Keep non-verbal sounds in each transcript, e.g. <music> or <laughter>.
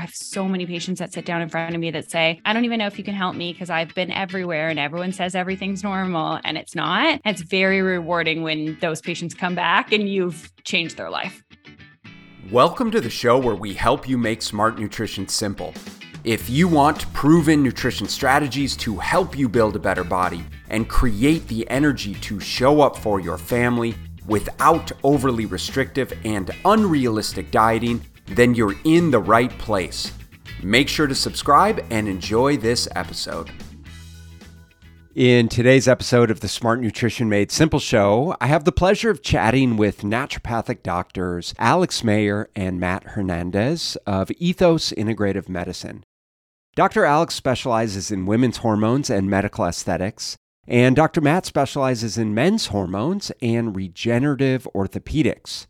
I have so many patients that sit down in front of me that say, I don't even know if you can help me because I've been everywhere and everyone says everything's normal and it's not. It's very rewarding when those patients come back and you've changed their life. Welcome to the show where we help you make smart nutrition simple. If you want proven nutrition strategies to help you build a better body and create the energy to show up for your family without overly restrictive and unrealistic dieting, then you're in the right place. Make sure to subscribe and enjoy this episode. In today's episode of the Smart Nutrition Made Simple show, I have the pleasure of chatting with naturopathic doctors Alex Mayer and Matt Hernandez of Ethos Integrative Medicine. Dr. Alex specializes in women's hormones and medical aesthetics, and Dr. Matt specializes in men's hormones and regenerative orthopedics.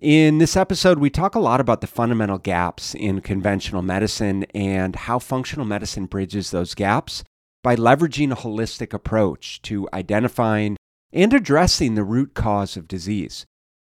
In this episode, we talk a lot about the fundamental gaps in conventional medicine and how functional medicine bridges those gaps by leveraging a holistic approach to identifying and addressing the root cause of disease.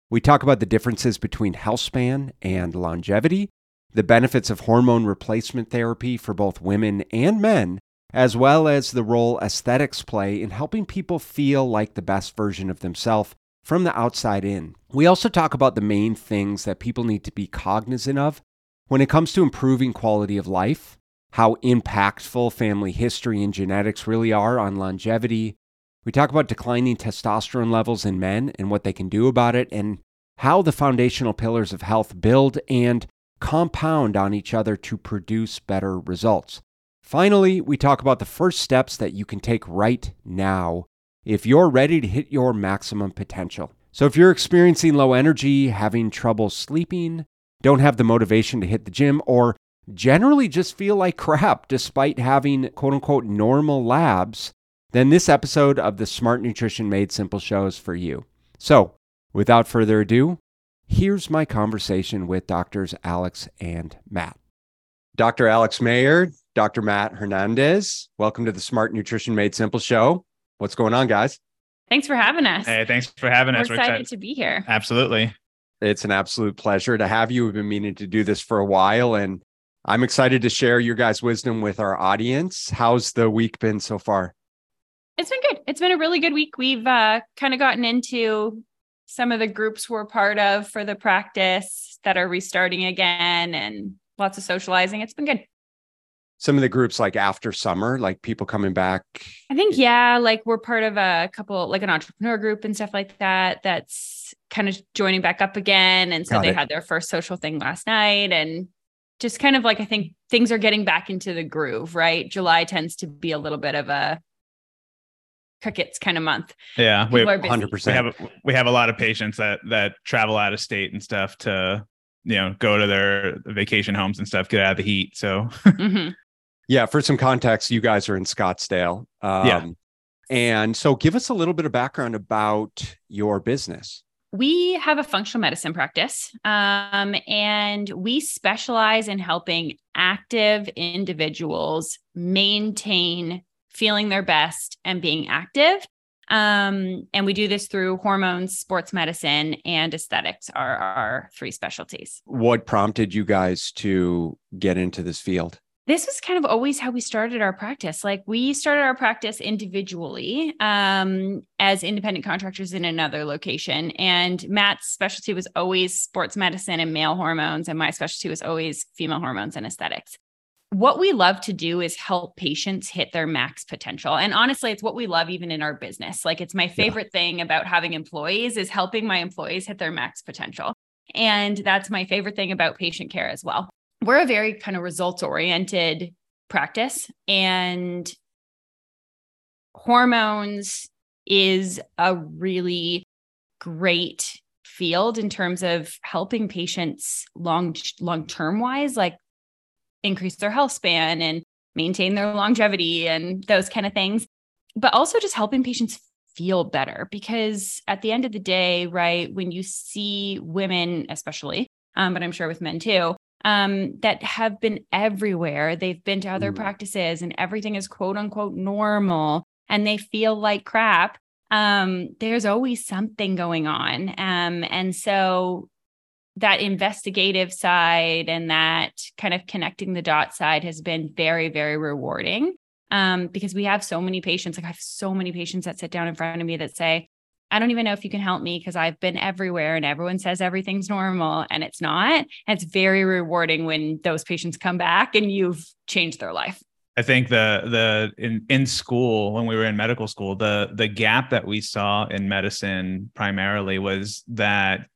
We talk about the differences between health span and longevity, the benefits of hormone replacement therapy for both women and men, as well as the role aesthetics play in helping people feel like the best version of themselves from the outside in. We also talk about the main things that people need to be cognizant of when it comes to improving quality of life, how impactful family history and genetics really are on longevity. We talk about declining testosterone levels in men and what they can do about it, and how the foundational pillars of health build and compound on each other to produce better results. Finally, we talk about the first steps that you can take right now if you're ready to hit your maximum potential. So, if you're experiencing low energy, having trouble sleeping, don't have the motivation to hit the gym, or generally just feel like <laughs> crap despite having quote unquote normal labs, then this episode of the Smart Nutrition Made Simple show is for you. So, without further ado, here's my conversation with doctors Alex and Matt. Dr. Alex Mayer, Dr. Matt Hernandez, welcome to the Smart Nutrition Made Simple show. What's going on, guys? Thanks for having us. Hey, thanks for having We're us. We're excited to be here. Absolutely. It's an absolute pleasure to have you. We've been meaning to do this for a while, and I'm excited to share your guys' wisdom with our audience. How's the week been so far? It's been good. It's been a really good week. We've uh, kind of gotten into some of the groups we're part of for the practice that are restarting again and lots of socializing. It's been good some of the groups like after summer, like people coming back? I think, yeah, like we're part of a couple, like an entrepreneur group and stuff like that, that's kind of joining back up again. And so Got they it. had their first social thing last night and just kind of like, I think things are getting back into the groove, right? July tends to be a little bit of a crickets kind of month. Yeah, we hundred percent. We have we have a lot of patients that that travel out of state and stuff to you know go to their vacation homes and stuff, get out of the heat. So mm-hmm. Yeah, for some context, you guys are in Scottsdale. Um, yeah. And so give us a little bit of background about your business. We have a functional medicine practice, um, and we specialize in helping active individuals maintain feeling their best and being active. Um, and we do this through hormones, sports medicine, and aesthetics are our three specialties. What prompted you guys to get into this field? This was kind of always how we started our practice. Like we started our practice individually um, as independent contractors in another location. And Matt's specialty was always sports medicine and male hormones. And my specialty was always female hormones and aesthetics. What we love to do is help patients hit their max potential. And honestly, it's what we love even in our business. Like it's my favorite yeah. thing about having employees is helping my employees hit their max potential. And that's my favorite thing about patient care as well we're a very kind of results oriented practice and hormones is a really great field in terms of helping patients long long term wise like increase their health span and maintain their longevity and those kind of things but also just helping patients feel better because at the end of the day right when you see women especially um, but i'm sure with men too um, that have been everywhere. They've been to other mm. practices and everything is quote unquote normal and they feel like crap. Um, there's always something going on. Um, and so that investigative side and that kind of connecting the dot side has been very, very rewarding. Um, because we have so many patients, like I have so many patients that sit down in front of me that say, I don't even know if you can help me because I've been everywhere and everyone says everything's normal and it's not. And it's very rewarding when those patients come back and you've changed their life. I think the the in in school when we were in medical school the the gap that we saw in medicine primarily was that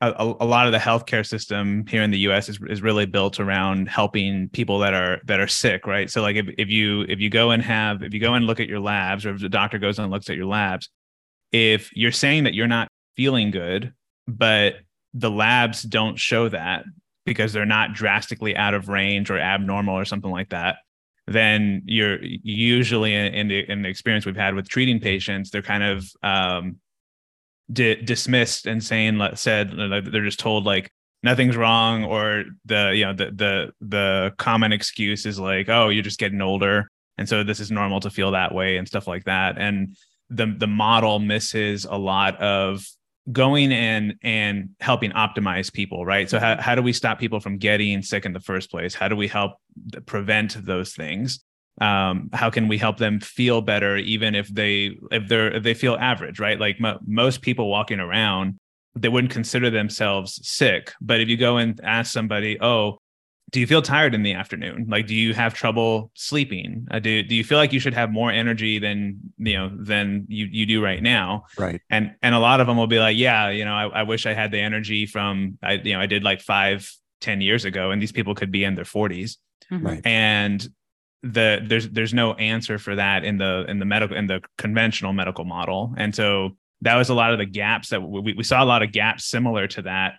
a, a, lot of the healthcare system here in the US is, is really built around helping people that are that are sick, right? So like if, if you if you go and have if you go and look at your labs or if the doctor goes and looks at your labs, if you're saying that you're not feeling good, but the labs don't show that because they're not drastically out of range or abnormal or something like that, then you're usually in the in the experience we've had with treating patients, they're kind of um, di- dismissed and saying said they're just told like nothing's wrong or the you know the the the common excuse is like oh you're just getting older and so this is normal to feel that way and stuff like that. And the the model misses a lot of going in and helping optimize people right? So how, how do we stop people from getting sick in the first place? How do we help prevent those things? Um, how can we help them feel better even if they if they're if they feel average right? Like most people walking around they wouldn't consider themselves sick. But if you go and ask somebody oh do you feel tired in the afternoon? Like do you have trouble sleeping? Uh, do, do you feel like you should have more energy than you know than you, you do right now? Right. And and a lot of them will be like yeah you know I, I wish i had the energy from i you know i did like five ten years ago and these people could be in their 40s mm-hmm. right. And the there's there's no answer for that in the in the medical in the conventional medical model. And so that was a lot of the gaps that we, we saw a lot of gaps similar to that.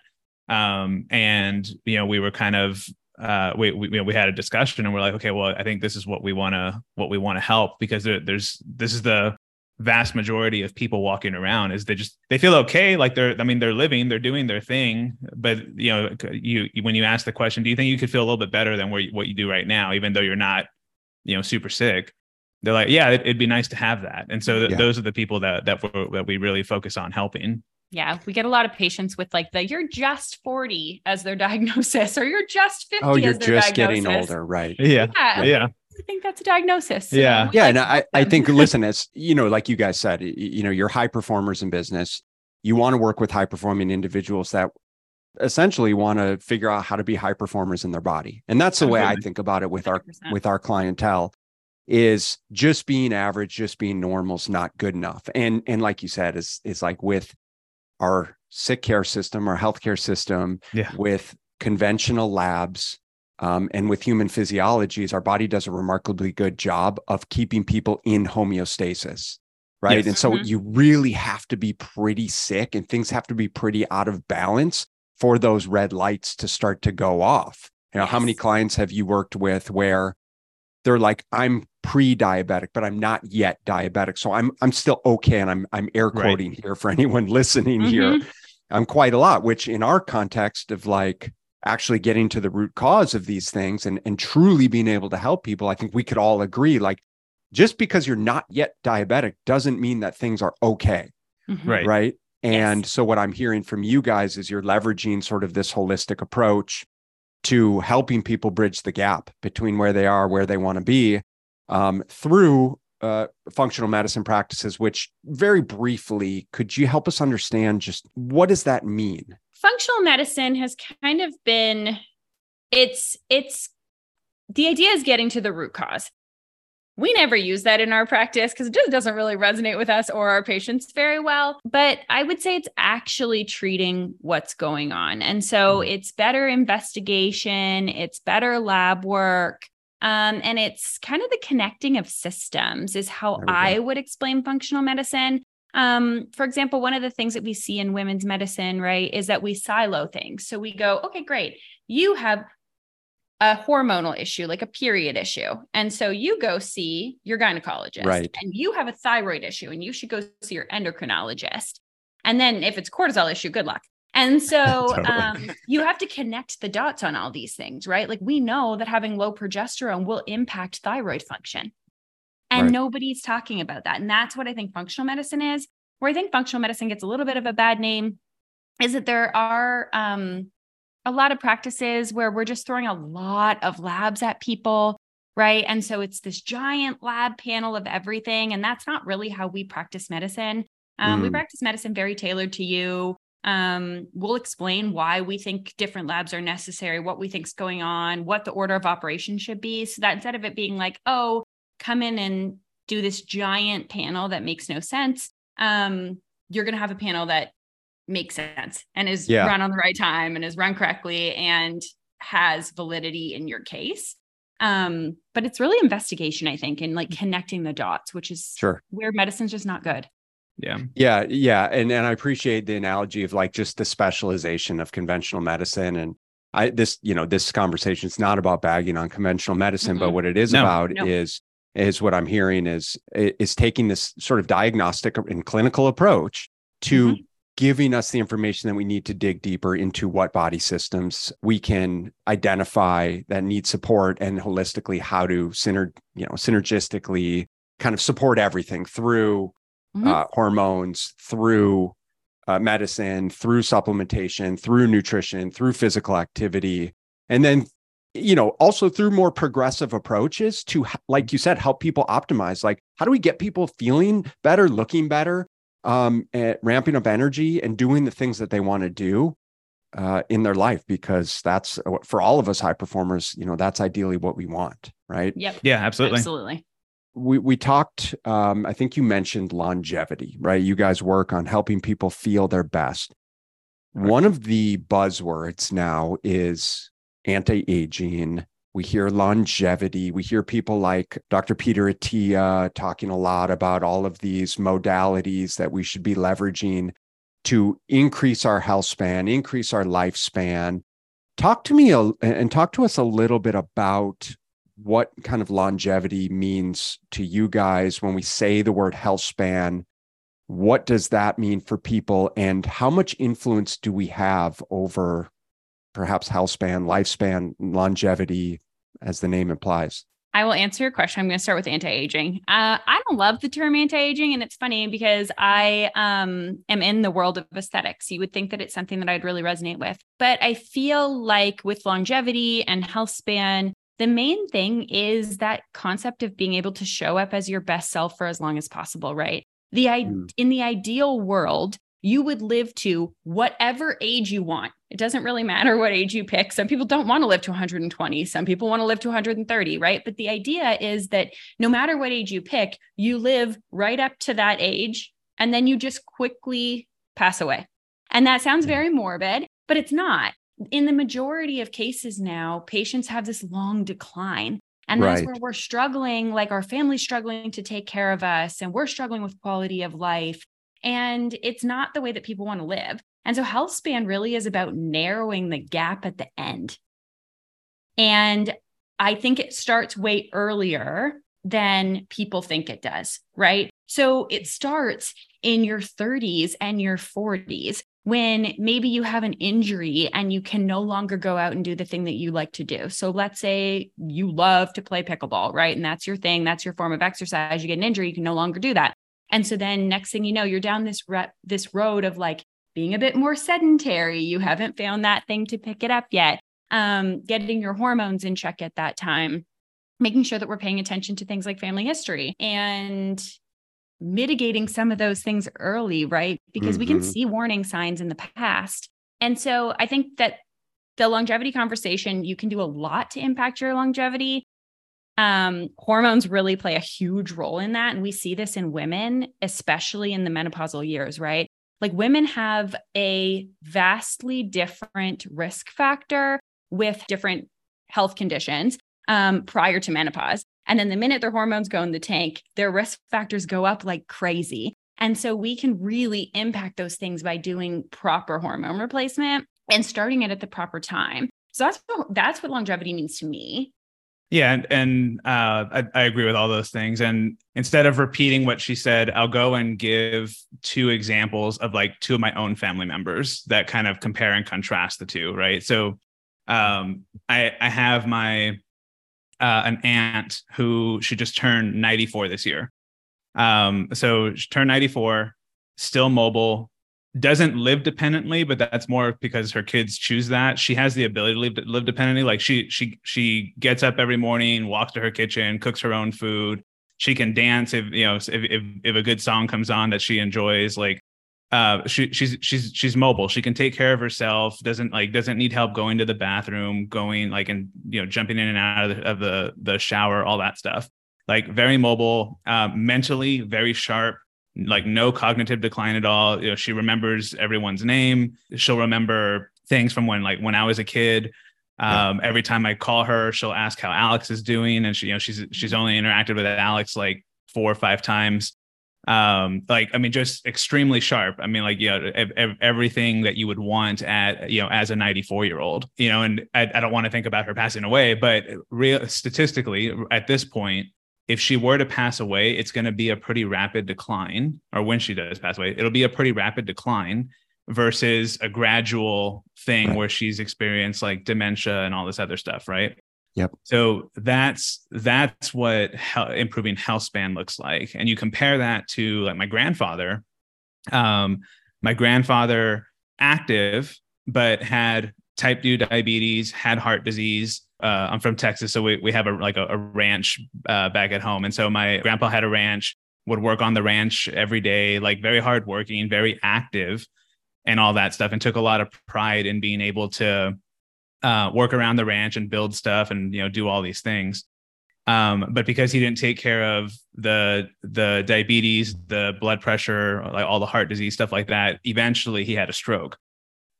Um, and you know we were kind of uh, we we, you know, we had a discussion and we're like okay well i think this is what we want to what we want to help because there, there's this is the vast majority of people walking around is they just they feel okay. Like they're i mean they're living they're doing their thing but you know you when you ask the question do you think you could feel a little bit better than where you, what you do right now even though you're not you know super sick? They're like yeah it, would be nice to have that. And so th- yeah. those are the people that that that we really focus on helping yeah we get a lot of patients with like the you're just 40 as their <laughs> diagnosis or you're just 50 oh you're just diagnosis. getting older right yeah yeah, yeah. I think that's a diagnosis. Yeah. yeah. Like and I, I think, <laughs> listen, as you know, like you guys said, you know, you're high performers in business. You want to work with high performing individuals that essentially want to figure out how to be high performers in their body. And that's the way I think about it with our with our clientele is just being average, just being normal is not good enough. And and like you said, is is like with our sick care system, our healthcare system, yeah. with conventional labs, um, and with human physiologies, our body does a remarkably good job of keeping people in homeostasis right? Yes. And so mm-hmm. you really have to be pretty sick and things have to be pretty out of balance for those red lights to start to go off. You know, yes. how many clients have you worked with where they're like, I'm pre-diabetic, but I'm not yet diabetic. So I'm I'm still okay. And I'm I'm air quoting right. here for <laughs> anyone listening mm-hmm. here. I'm quite a lot, which in our context of like actually getting to the root cause of these things and, and truly being able to help people, I think we could all agree like just because you're not yet diabetic doesn't mean that things are okay. Mm-hmm. Right. Right. And yes. so what I'm hearing from you guys is you're leveraging sort of this holistic approach to helping people bridge the gap between where they are, where they want to be um, through uh, functional medicine practices, which very briefly, could you help us understand just what does that mean? Functional medicine has kind of been, it's, it's, the idea is getting to the root cause we never use that in our practice because it just doesn't really resonate with us or our patients very well. But I would say it's actually treating what's going on. And so mm. it's better investigation, it's better lab work. Um, and it's kind of the connecting of systems, is how I would explain functional medicine. Um, for example, one of the things that we see in women's medicine, right, is that we silo things. So we go, okay, great. You have a hormonal issue, like a period issue. And so you go see your gynecologist. Right. And you have a thyroid issue and you should go see your endocrinologist. And then if it's cortisol issue, good luck. And <laughs> so totally. um, you have to connect the dots on all these things, right? Like we know that having low progesterone will impact thyroid function. And right. nobody's talking about that. And that's what I think functional medicine is. Where I think functional medicine gets a little bit of a bad name is that there are um, a lot of practices where we're just throwing a lot of labs at people right and so it's this giant lab panel of everything and that's not really how we practice medicine um, mm. we practice medicine very tailored to you um, we'll explain why we think different labs are necessary what we think's going on what the order of operation should be so that instead of it being like oh come in and do this giant panel that makes no sense um, you're going to have a panel that makes sense and is yeah. run on the right time and is run correctly and has validity in your case. Um, but it's really investigation, I think, and like connecting the dots, which is sure where medicine's just not good. Yeah. Yeah. Yeah. And and I appreciate the analogy of like just the specialization of conventional medicine. And I this, you know, this conversation is not about bagging on conventional medicine, mm-hmm. but what it is no, about no. is is what I'm hearing is is taking this sort of diagnostic and clinical approach to mm-hmm giving us the information that we need to dig deeper into what body systems we can identify that need support and holistically how to syner- you know synergistically kind of support everything through mm-hmm. uh, hormones through uh, medicine through supplementation through nutrition through physical activity and then you know also through more progressive approaches to like you said help people optimize like how do we get people feeling better looking better um, ramping up energy and doing the things that they want to do uh, in their life? Because that's for all of us high performers you know that's ideally what we want right? Yep. Yeah absolutely. Absolutely we we talked um, i think you mentioned longevity right you guys work on helping people feel their best right. one of the buzzwords now is anti-aging we hear longevity. We hear people like Dr. Peter Attia talking a lot about all of these modalities that we should be leveraging to increase our health span, increase our lifespan. Talk to me a, and talk to us a little bit about what kind of longevity means to you guys when we say the word health span. What does that mean for people, and how much influence do we have over perhaps health span, lifespan, longevity, as the name implies? I will answer your question. I'm going to start with anti-aging. Uh, I don't love the term anti-aging, and it's funny because I um, am in the world of aesthetics. You would think that it's something that I'd really resonate with, but I feel like with longevity and health span, the main thing is that concept of being able to show up as your best self for as long as possible. Right? The mm. in the ideal world, you would live to whatever age you want. It doesn't really matter what age you pick. Some people don't want to live to 120, some people want to live to 130, right? But the idea is that no matter what age you pick, you live right up to that age and then you just quickly pass away. And that sounds very morbid, but it's not. In the majority of cases now, patients have this long decline. And that's right. where we're struggling, like our family's struggling to take care of us, and we're struggling with quality of life. And it's not the way that people want to live. And so health span really is about narrowing the gap at the end. And I think it starts way earlier than people think it does, right? So it starts in your 30s and your 40s when maybe you have an injury and you can no longer go out and do the thing that you like to do. So let's say you love to play pickleball, right? And that's your thing, that's your form of exercise. You get an injury, you can no longer do that. And so then next thing you know, you're down this re- this road of like being a bit more sedentary. You haven't found that thing to pick it up yet. Um, getting your hormones in check at that time, making sure that we're paying attention to things like family history and mitigating some of those things early, right? Because mm-hmm. we can mm-hmm. see warning signs in the past. And so I think that the longevity conversation, you can do a lot to impact your longevity. Um, hormones really play a huge role in that. And we see this in women, especially in the menopausal years, right? like women have a vastly different risk factor with different health conditions um, prior to menopause. And then the minute their hormones go in the tank, their risk factors go up like crazy. And so we can really impact those things by doing proper hormone replacement and starting it at the proper time. So that's what, that's what longevity means to me. Yeah, and, and uh, I, I, agree with all those things. And instead of repeating what she said, I'll go and give two examples of like two of my own family members that kind of compare and contrast the two. Right. So um, I, I have my uh, an aunt who she just turned 94 this year. Um, so she turned 94, still mobile, doesn't live dependently, but that's more because her kids choose that. She has the ability to live, live dependently. Like she she she gets up every morning, walks to her kitchen, cooks her own food. She can dance if you know if if, if a good song comes on that she enjoys. Like uh she she's she's she's mobile. She can take care of herself doesn't like doesn't need help going to the bathroom going like and you know jumping in and out of the of the, the shower all that stuff. Like very mobile uh, mentally very sharp like no cognitive decline at all. You know she remembers everyone's name. She'll remember things from when like when i was a kid. Um, yeah. every time i call her she'll ask how alex is doing. And she you know she's she's only interacted with alex like four or five times um like i mean just extremely sharp. I mean like yeah everything that you would want at you know as a 94 year old you know and I, I don't want to think about her passing away but real statistically at this point if she were to pass away it's going to be a pretty rapid decline or when she does pass away it'll be a pretty rapid decline versus a gradual thing where she's experienced like dementia and all this other stuff right Yep. So that's that's what improving health span looks like, and you compare that to like my grandfather. Um, my grandfather active, but had type 2 diabetes, had heart disease. Uh, I'm from Texas, so we, we have a like a, a ranch uh, back at home, and so my grandpa had a ranch, would work on the ranch every day, like very hardworking, very active, and all that stuff, and took a lot of pride in being able to uh, work around the ranch and build stuff and you know do all these things. Um, but because he didn't take care of the the diabetes, the blood pressure, like all the heart disease stuff like that, eventually he had a stroke.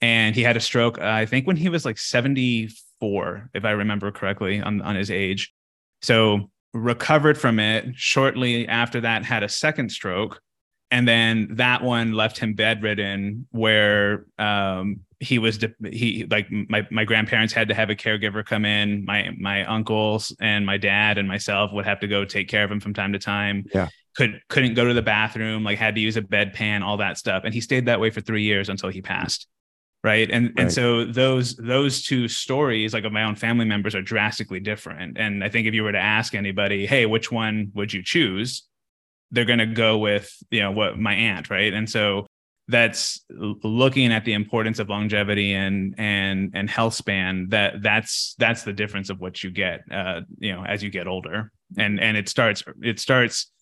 And he had a stroke, uh, I think, when he was like 74, if I remember correctly, on, on his age. So recovered from it. Shortly after that, had a second stroke and then that one left him bedridden where um, he was he like my my grandparents had to have a caregiver come in. My my uncles and my dad and myself would have to go take care of him from time to time. Yeah. Could couldn't go to the bathroom like had to use a bedpan all that stuff. And he stayed that way for 3 years until he passed. Right? And right. and so those those two stories like of my own family members are drastically different. And i think if you were to ask anybody hey which one would you choose? they're going to go with you know what my aunt right? And so that's looking at the importance of longevity and and and health span that that's that's the difference of what you get uh you know as you get older and and it starts it starts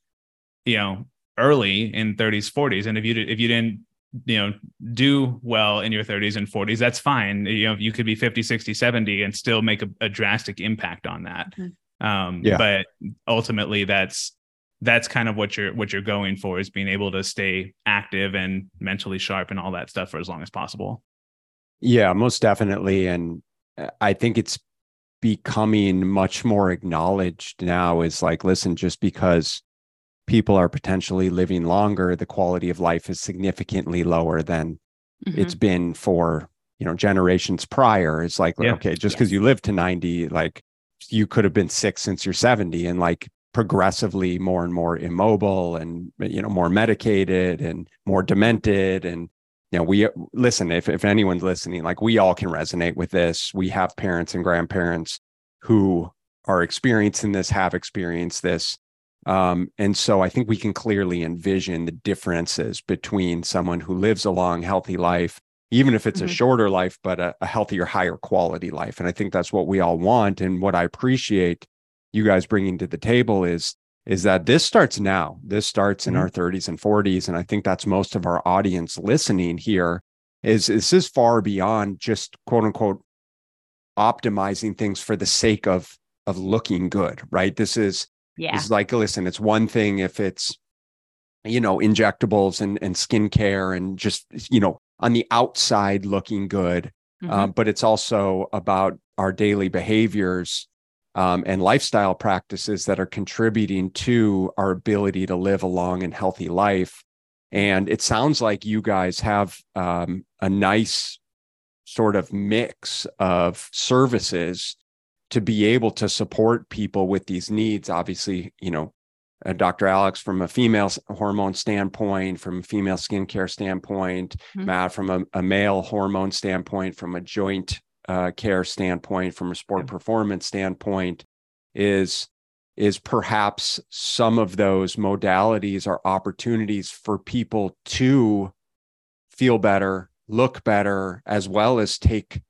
you know early in 30s 40s and if you if you didn't you know do well in your 30s and 40s that's fine you know you could be 50 60 70 and still make a, a drastic impact on that mm-hmm. um yeah. but ultimately that's that's kind of what you're what you're going for is being able to stay active and mentally sharp and all that stuff for as long as possible yeah most definitely and i think it's becoming much more acknowledged now is like listen just because people are potentially living longer the quality of life is significantly lower than mm-hmm. it's been for you know generations prior it's like yeah. okay just because yes. you live to 90 like you could have been sick since you're 70 and like progressively more and more immobile and you know more medicated and more demented. And you know we listen if, if anyone's listening like we all can resonate with this. We have parents and grandparents who are experiencing this have experienced this. Um, and so i think we can clearly envision the differences between someone who lives a long healthy life even if it's mm-hmm. a shorter life but a, a healthier higher quality life. And i think that's what we all want. And what i appreciate you guys bringing to the table is is that this starts now. This starts in mm-hmm. our 30s and 40s, and I think that's most of our audience listening here. Is this is far beyond just quote unquote optimizing things for the sake of of looking good, right? This is yeah. This is like listen, it's one thing if it's you know injectables and and skincare and just you know on the outside looking good, mm-hmm. um, but it's also about our daily behaviors um, and lifestyle practices that are contributing to our ability to live a long and healthy life. And it sounds like you guys have um, a nice sort of mix of services to be able to support people with these needs. Obviously, you know, uh, Dr. Alex from a female hormone standpoint, from a female skincare standpoint, mm-hmm. Matt from a, a, male hormone standpoint, from a joint uh, care standpoint, from a sport performance standpoint, is is perhaps some of those modalities are opportunities for people to feel better, look better, as well as take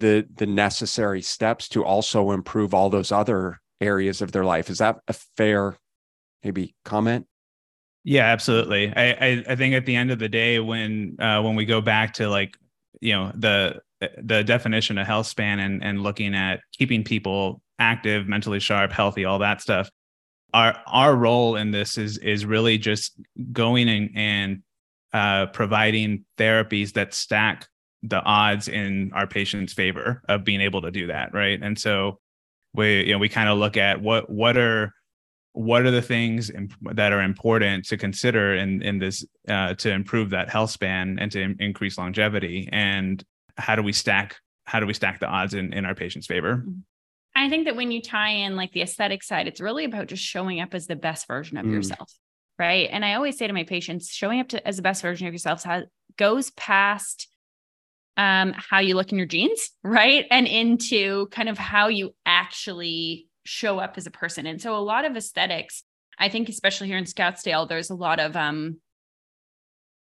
the the necessary steps to also improve all those other areas of their life. Is that a fair maybe comment? Yeah, absolutely. I, I, I think at the end of the day, when uh, when we go back to like you know the the definition of health span and and looking at keeping people active, mentally sharp, healthy, all that stuff, our our role in this is is really just going and and uh, providing therapies that stack the odds in our patient's favor of being able to do that, right? And so we you know we kind of look at what what are what are the things imp- that are important to consider in in this uh, to improve that health span and to increase longevity and how do we stack how do we stack the odds in in our patient's favor mm-hmm. i think that when you tie in like the aesthetic side it's really about just showing up as the best version of mm. yourself right and i always say to my patients showing up to, as the best version of yourself has, goes past um, how you look in your jeans <laughs> right and into kind of how you actually show up as a person. And so a lot of aesthetics, I think, especially here in Scottsdale, there's a lot of um,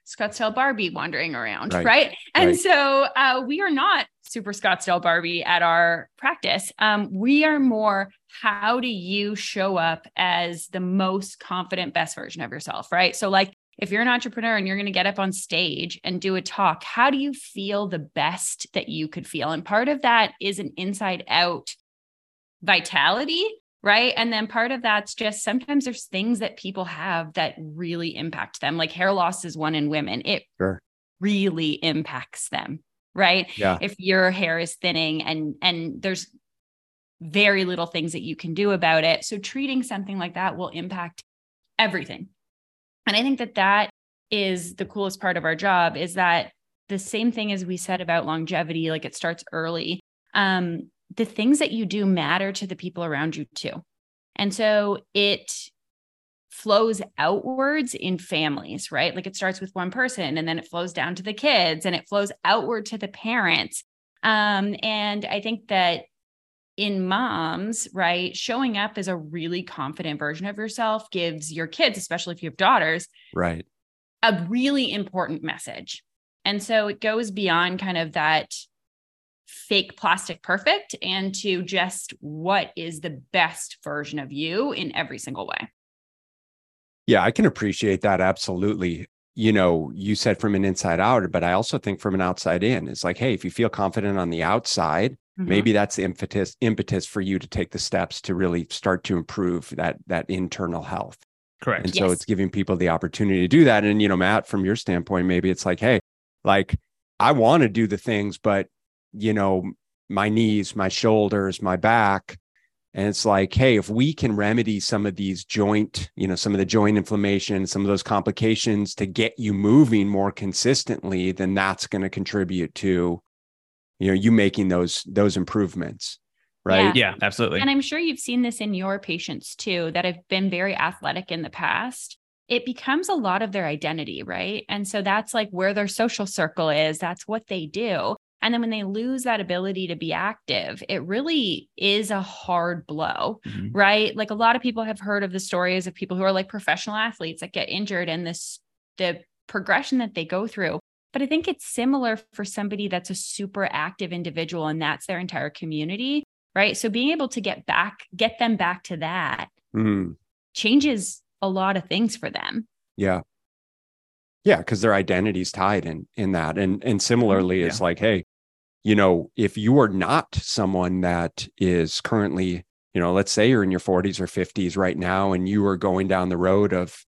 Scottsdale Barbie wandering around, right? right? And right. so uh, we are not super Scottsdale Barbie at our practice. Um, we are more how do you show up as the most confident, best version of yourself, right? So, like, if you're an entrepreneur and you're going to get up on stage and do a talk, how do you feel the best that you could feel? And part of that is an inside out vitality right? And then part of that's just sometimes there's things that people have that really impact them like hair loss is one in women. It sure. really impacts them right? Yeah. If your hair is thinning and and there's very little things that you can do about it. So treating something like that will impact everything. And i think that that is the coolest part of our job is that the same thing as we said about longevity like it starts early. Um the things that you do matter to the people around you too. And so it flows outwards in families, right? Like it starts with one person and then it flows down to the kids and it flows outward to the parents. Um, and I think that in moms, right, showing up as a really confident version of yourself gives your kids, especially if you have daughters, right, a really important message. And so it goes beyond kind of that fake plastic perfect and to just what is the best version of you in every single way. Yeah, I can appreciate that absolutely. You know, you said from an inside out, but I also think from an outside in. It's like, hey, if you feel confident on the outside, mm-hmm. maybe that's the impetus impetus for you to take the steps to really start to improve that that internal health. Correct. And yes. so it's giving people the opportunity to do that. And you know, Matt, from your standpoint, maybe it's like, hey, like I want to do the things, but you know, my knees, my shoulders, my back. And it's like, hey, if we can remedy some of these joint, you know, some of the joint inflammation, some of those complications to get you moving more consistently, then that's going to contribute to, you know, you making those those improvements. Right. Yeah. yeah, absolutely. And I'm sure you've seen this in your patients too that have been very athletic in the past it becomes a lot of their identity, right? And so that's like where their social circle is, that's what they do. And then when they lose that ability to be active, it really is a hard blow, mm-hmm. right? Like a lot of people have heard of the stories of people who are like professional athletes that get injured and this, the progression that they go through. But I think it's similar for somebody that's a super active individual and that's their entire community, right? So being able to get back, get them back to that mm. changes a lot of things for them. Yeah. Yeah, because their identity's tied in in that. And and similarly, yeah. it's like, hey, you know, if you are not someone that is currently, you know, let's say you're in your 40s or 50s right now and you are going down the road of,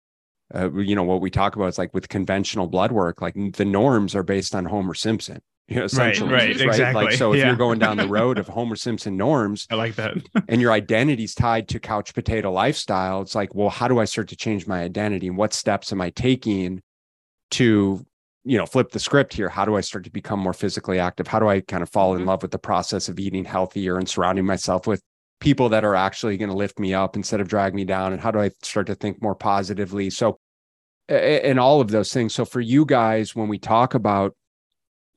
uh, you know, what we talk about is like with conventional blood work, like the norms are based on Homer Simpson. <laughs> You know, essentially, right, right, right? exactly. Like, so if yeah. you're going down the <laughs> road of Homer Simpson norms, I like that, <laughs> and your identity's tied to couch potato lifestyle, it's like, well, how do I start to change my identity, and what steps am I taking to you know flip the script here. How do i start to become more physically active? How do i kind of fall in mm-hmm. love with the process of eating healthier and surrounding myself with people that are actually going to lift me up instead of drag me down? And how do i start to think more positively? So and all of those things. So for you guys when we talk about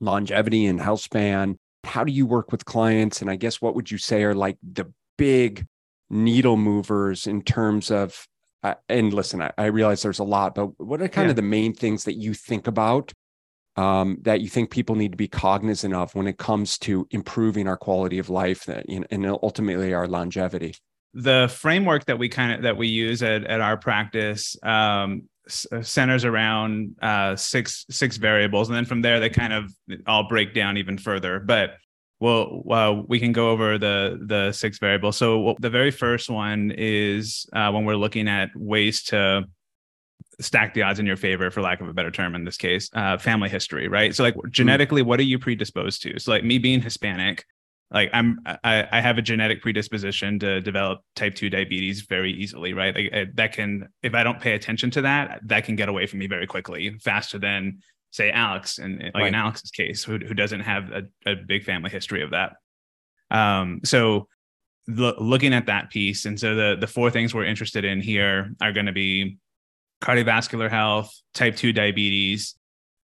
longevity and health span how do you work with clients? And i guess what would you say are like the big needle movers in terms of uh, and listen I, I, realize there's a lot but what are kind yeah. of the main things that you think about um, that you think people need to be cognizant of when it comes to improving our quality of life that, you know, and ultimately our longevity? The framework that we kind of that we use at, at our practice um, uh, centers around uh, six six variables, and then from there they kind of all break down even further. But well, we can go over the the six variables. So the very first one is uh, when we're looking at ways to stack the odds in your favor for lack of a better term in this case uh, family history right so like hmm. genetically what are you predisposed to so like me being hispanic like i'm I, I have a genetic predisposition to develop type 2 diabetes very easily right like that can if i don't pay attention to that that can get away from me very quickly faster than say alex and like right. in alex's case who, who doesn't have a, a big family history of that um so looking at that piece and so the the four things we're interested in here are going to be cardiovascular health, type 2 diabetes,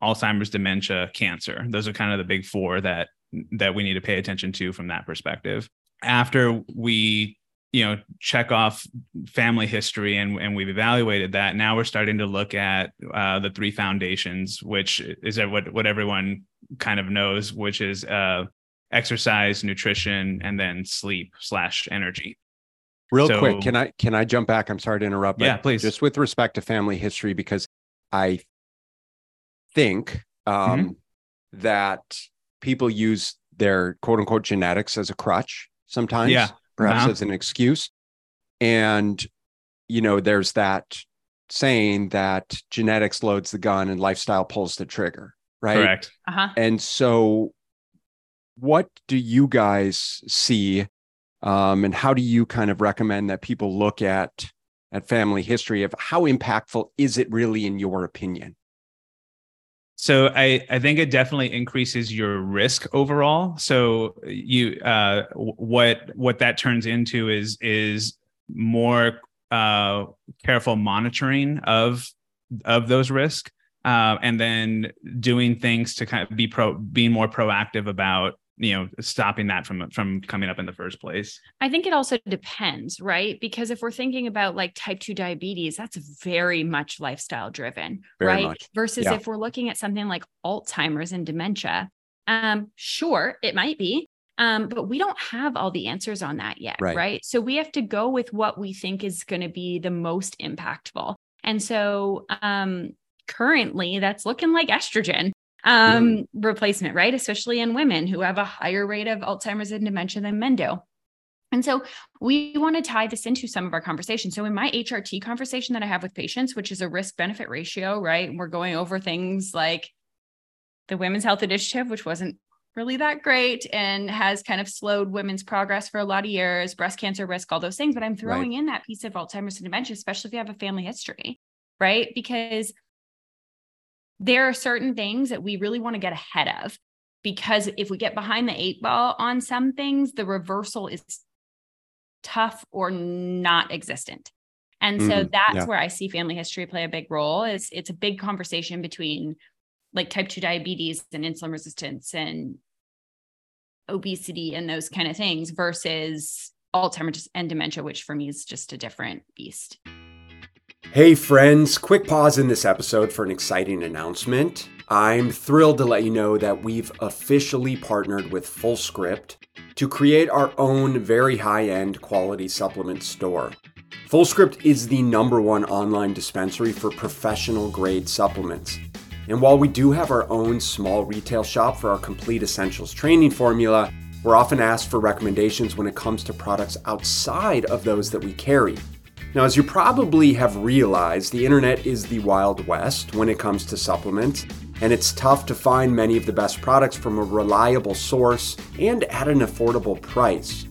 Alzheimer's, dementia, cancer. Those are kind of the big four that that we need to pay attention to from that perspective. After we you know check off family history and, and we've evaluated that now we're starting to look at uh, the three foundations which is what what everyone kind of knows which is uh, exercise nutrition and then sleep slash energy Real so, quick, can I can I jump back? I'm sorry to interrupt. yeah, please. Just with respect to family history, because I think um, mm-hmm. that people use their quote unquote genetics as a crutch sometimes, yeah. Perhaps uh-huh. as an excuse. And you know, there's that saying that genetics loads the gun and lifestyle pulls the trigger, right? Correct. Uh-huh. And so, what do you guys see um, and how do you kind of recommend that people look at at family history of how impactful is it really in your opinion? So I, I think it definitely increases your risk overall. So you uh, what what that turns into is is more uh, careful monitoring of of those risks, uh, and then doing things to kind of be pro being more proactive about you know stopping that from from coming up in the first place i think it also depends right because if we're thinking about like type 2 diabetes that's very much lifestyle driven very right much. versus yeah. if we're looking at something like alzheimer's and dementia um sure it might be um but we don't have all the answers on that yet right, right? so we have to go with what we think is going to be the most impactful and so um currently that's looking like estrogen um, mm. replacement, right? Especially in women who have a higher rate of Alzheimer's and dementia than men do. And so we want to tie this into some of our conversations. So in my HRT conversation that I have with patients, which is a risk benefit ratio, right? We're going over things like the Women's Health Initiative, which wasn't really that great and has kind of slowed women's progress for a lot of years, breast cancer risk, all those things. But I'm throwing right. in that piece of Alzheimer's and dementia, especially if you have a family history, right? Because there are certain things that we really want to get ahead of because if we get behind the eight ball on some things, the reversal is tough or not existent. And so mm, that's yeah. where I see family history play a big role. Is it's a big conversation between like type 2 diabetes and insulin resistance and obesity and those kind of things versus Alzheimer's and dementia, which for me is just a different beast. Hey, friends, quick pause in this episode for an exciting announcement. I'm thrilled to let you know that we've officially partnered with FullScript to create our own very high end quality supplement store. FullScript is the number one online dispensary for professional grade supplements. And while we do have our own small retail shop for our complete essentials training formula, we're often asked for recommendations when it comes to products outside of those that we carry. Now, as you probably have realized, the internet is the Wild West when it comes to supplements, and it's tough to find many of the best products from a reliable source and at an affordable price.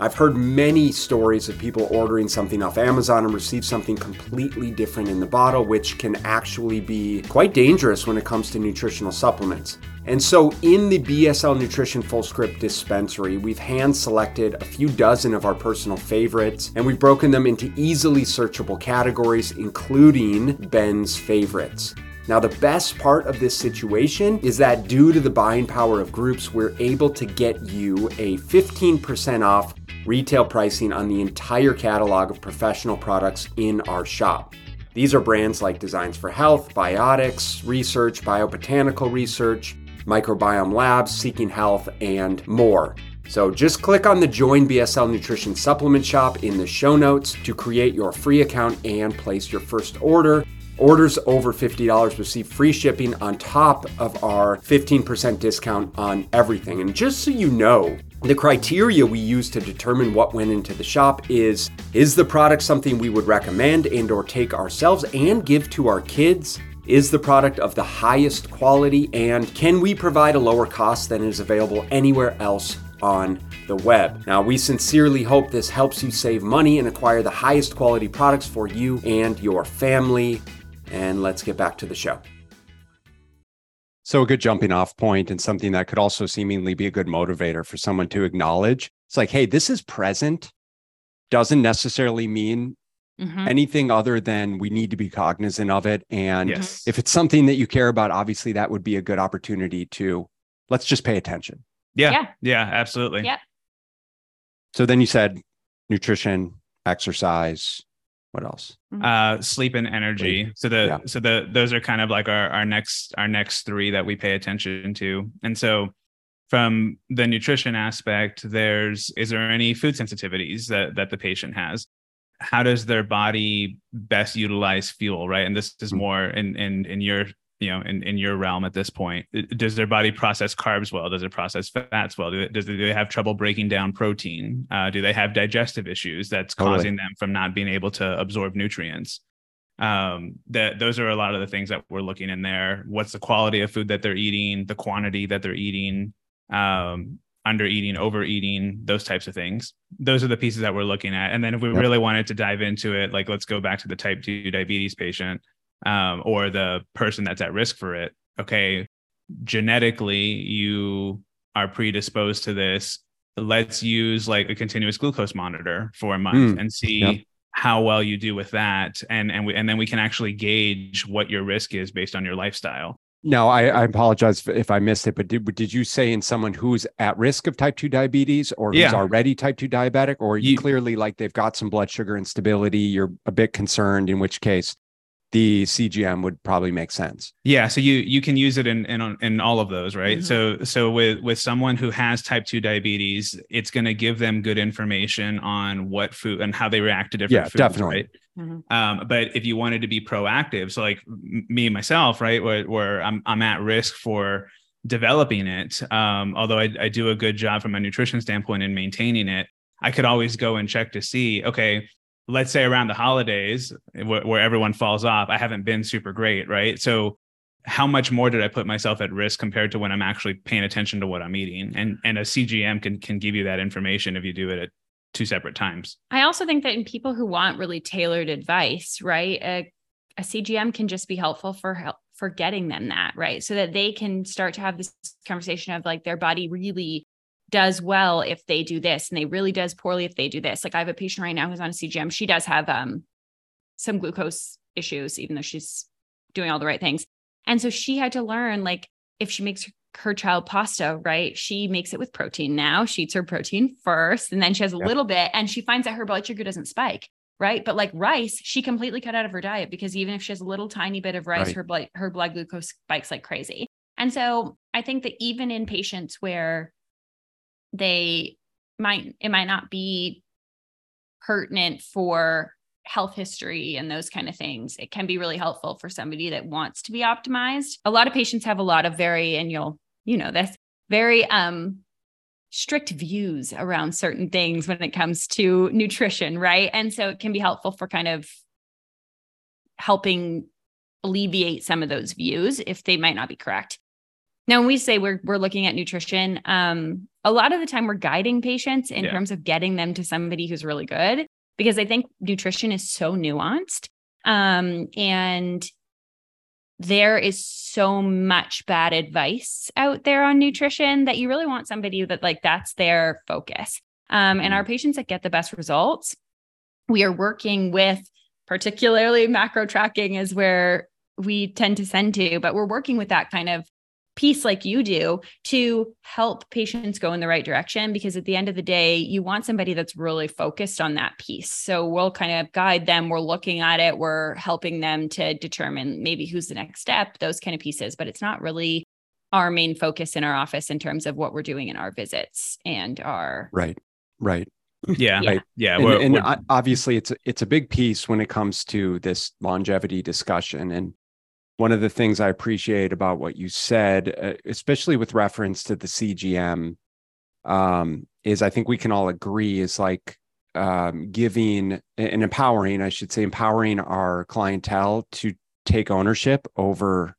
I've heard many stories of people ordering something off Amazon and receive something completely different in the bottle, which can actually be quite dangerous when it comes to nutritional supplements. And so, in the BSL Nutrition Full Script dispensary, we've hand selected a few dozen of our personal favorites, and we've broken them into easily searchable categories, including Ben's favorites. Now, the best part of this situation is that due to the buying power of groups, we're able to get you a 15% off retail pricing on the entire catalog of professional products in our shop. These are brands like Designs for Health, Biotics Research, Biobotanical Research, Microbiome Labs, Seeking Health, and more. So just click on the Join BSL Nutrition Supplement Shop in the show notes to create your free account and place your first order. Orders over $50 receive free shipping on top of our 15% discount on everything. And just so you know, the criteria we use to determine what went into the shop is is the product something we would recommend and or take ourselves and give to our kids? Is the product of the highest quality and can we provide a lower cost than is available anywhere else on the web. Now, we sincerely hope this helps you save money and acquire the highest quality products for you and your family. And let's get back to the show. So, a good jumping off point and something that could also seemingly be a good motivator for someone to acknowledge it's like, hey, this is present, doesn't necessarily mean Mm-hmm. anything other than we need to be cognizant of it. And yes. if it's something that you care about, obviously that would be a good opportunity to let's just pay attention. Yeah. Yeah. Yeah. Absolutely. Yeah. So then you said nutrition, exercise, what else mm-hmm. uh sleep and energy so the yeah. so the those are kind of like our our next our next three that we pay attention to and so from the nutrition aspect there's is there any food sensitivities that that the patient has how does their body best utilize fuel right? And this is mm-hmm. more in in in your you know in, in your realm at this point. Does their body process carbs well? Does it process fats well? Do they, does, do they have trouble breaking down protein? Uh, do they have digestive issues that's totally. causing them from not being able to absorb nutrients? Um that those are a lot of the things that we're looking in there. What's the quality of food that they're eating the quantity that they're eating? Um under eating overeating those types of things those are the pieces that we're looking at and then if we yep. really wanted to dive into it like let's go back to the type 2 diabetes patient um, or the person that's at risk for it. Okay, genetically, you are predisposed to this. Let's use like a continuous glucose monitor for a month mm, and see yep. how well you do with that, and and we, and then we can actually gauge what your risk is based on your lifestyle. No, I, I apologize if I missed it, but did, did you say in someone who's at risk of type 2 diabetes or who's yeah. already type 2 diabetic, or you, you clearly like they've got some blood sugar instability, you're a bit concerned, in which case the CGM would probably make sense. Yeah, so you you can use it in in, in all of those, right? Mm-hmm. So so with with someone who has type 2 diabetes, it's going to give them good information on what food and how they react to different yeah, foods, definitely. right? Mm-hmm. Um, but if you wanted to be proactive, so like me myself, right, where, where I'm I'm at risk for developing it, um, although I, I do a good job from a nutrition standpoint in maintaining it, I could always go and check to see, okay, let's say around the holidays where, everyone falls off, I haven't been super great, right? So how much more did I put myself at risk compared to when I'm actually paying attention to what I'm eating? And and a CGM can can give you that information if you do it at two separate times. I also think that in people who want really tailored advice, right? A, a CGM can just be helpful for help for getting them that, right? So that they can start to have this conversation of like their body really does well if they do this and they really does poorly if they do this. Like I have a patient right now who's on a CGM. She does have um some glucose issues, even though she's doing all the right things. And so she had to learn like if she makes her child pasta, right? She makes it with protein now. She eats her protein first, and then she has a little bit, and she finds that her blood sugar doesn't spike, right? But like rice, she completely cut out of her diet because even if she has a little tiny bit of rice, right. her blood her blood glucose spikes like crazy. And so I think that even in patients where they might it might not be pertinent for health history and those kind of things. It can be really helpful for somebody that wants to be optimized. A lot of patients have a lot of very and you'll you know this very um strict views around certain things when it comes to nutrition right? And so it can be helpful for kind of helping alleviate some of those views if they might not be correct now, when we say we're we're looking at nutrition, um, a lot of the time we're guiding patients in yeah. terms of getting them to somebody who's really good, because I think nutrition is so nuanced, um, and there is so much bad advice out there on nutrition that you really want somebody that like that's their focus. Um, and our mm-hmm. patients that get the best results, we are working with particularly macro tracking is where we tend to send to, but we're working with that kind of piece like you do to help patients go in the right direction because at the end of the day you want somebody that's really focused on that piece so we'll kind of guide them we're looking at it we're helping them to determine maybe who's the next step those kind of pieces but it's not really our main focus in our office in terms of what we're doing in our visits and our right right yeah <laughs> Yeah. right yeah and, we're- and we're- obviously it's a, it's a big piece when it comes to this longevity discussion and one of the things i appreciate about what you said uh, especially with reference to the cgm um, is i think we can all agree is like um, giving and empowering i should say empowering our clientele to take ownership over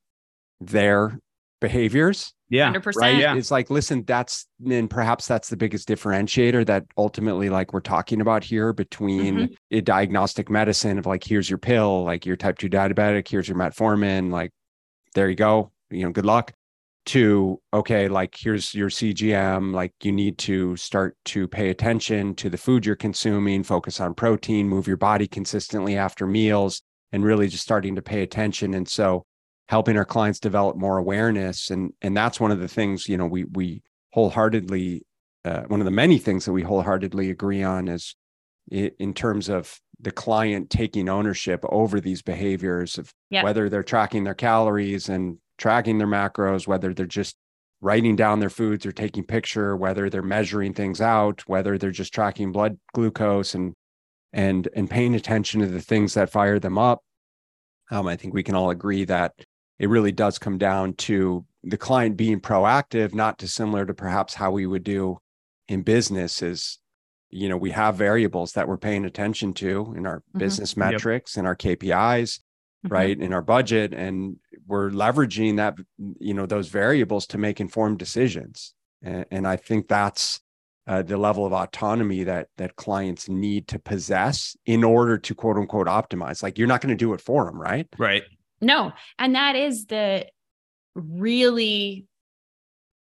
their behaviors yeah. 100% right? Yeah. it's like listen that's and perhaps that's the biggest differentiator that ultimately like we're talking about here between mm-hmm. a diagnostic medicine of like here's your pill like you're type 2 diabetic here's your metformin like there you go you know good luck to okay like here's your cgm like you need to start to pay attention to the food you're consuming focus on protein move your body consistently after meals and really just starting to pay attention. And so helping our clients develop more awareness and and that's one of the things you know we we wholeheartedly uh, one of the many things that we wholeheartedly agree on is in terms of the client taking ownership over these behaviors of Yeah. whether they're tracking their calories and tracking their macros whether they're just writing down their foods or taking picture whether they're measuring things out whether they're just tracking blood glucose and and and paying attention to the things that fire them up um, i think we can all agree that it really does come down to the client being proactive not dissimilar to perhaps how we would do in business is you know we have variables that we're paying attention to in our Mhm. business metrics and our kpis Mhm. right in our budget and we're leveraging that you know those variables to make informed decisions. And, and i think that's uh, the level of autonomy that that clients need to possess in order to quote unquote optimize. Like you're not going to do it for them right? Right No. And that is the really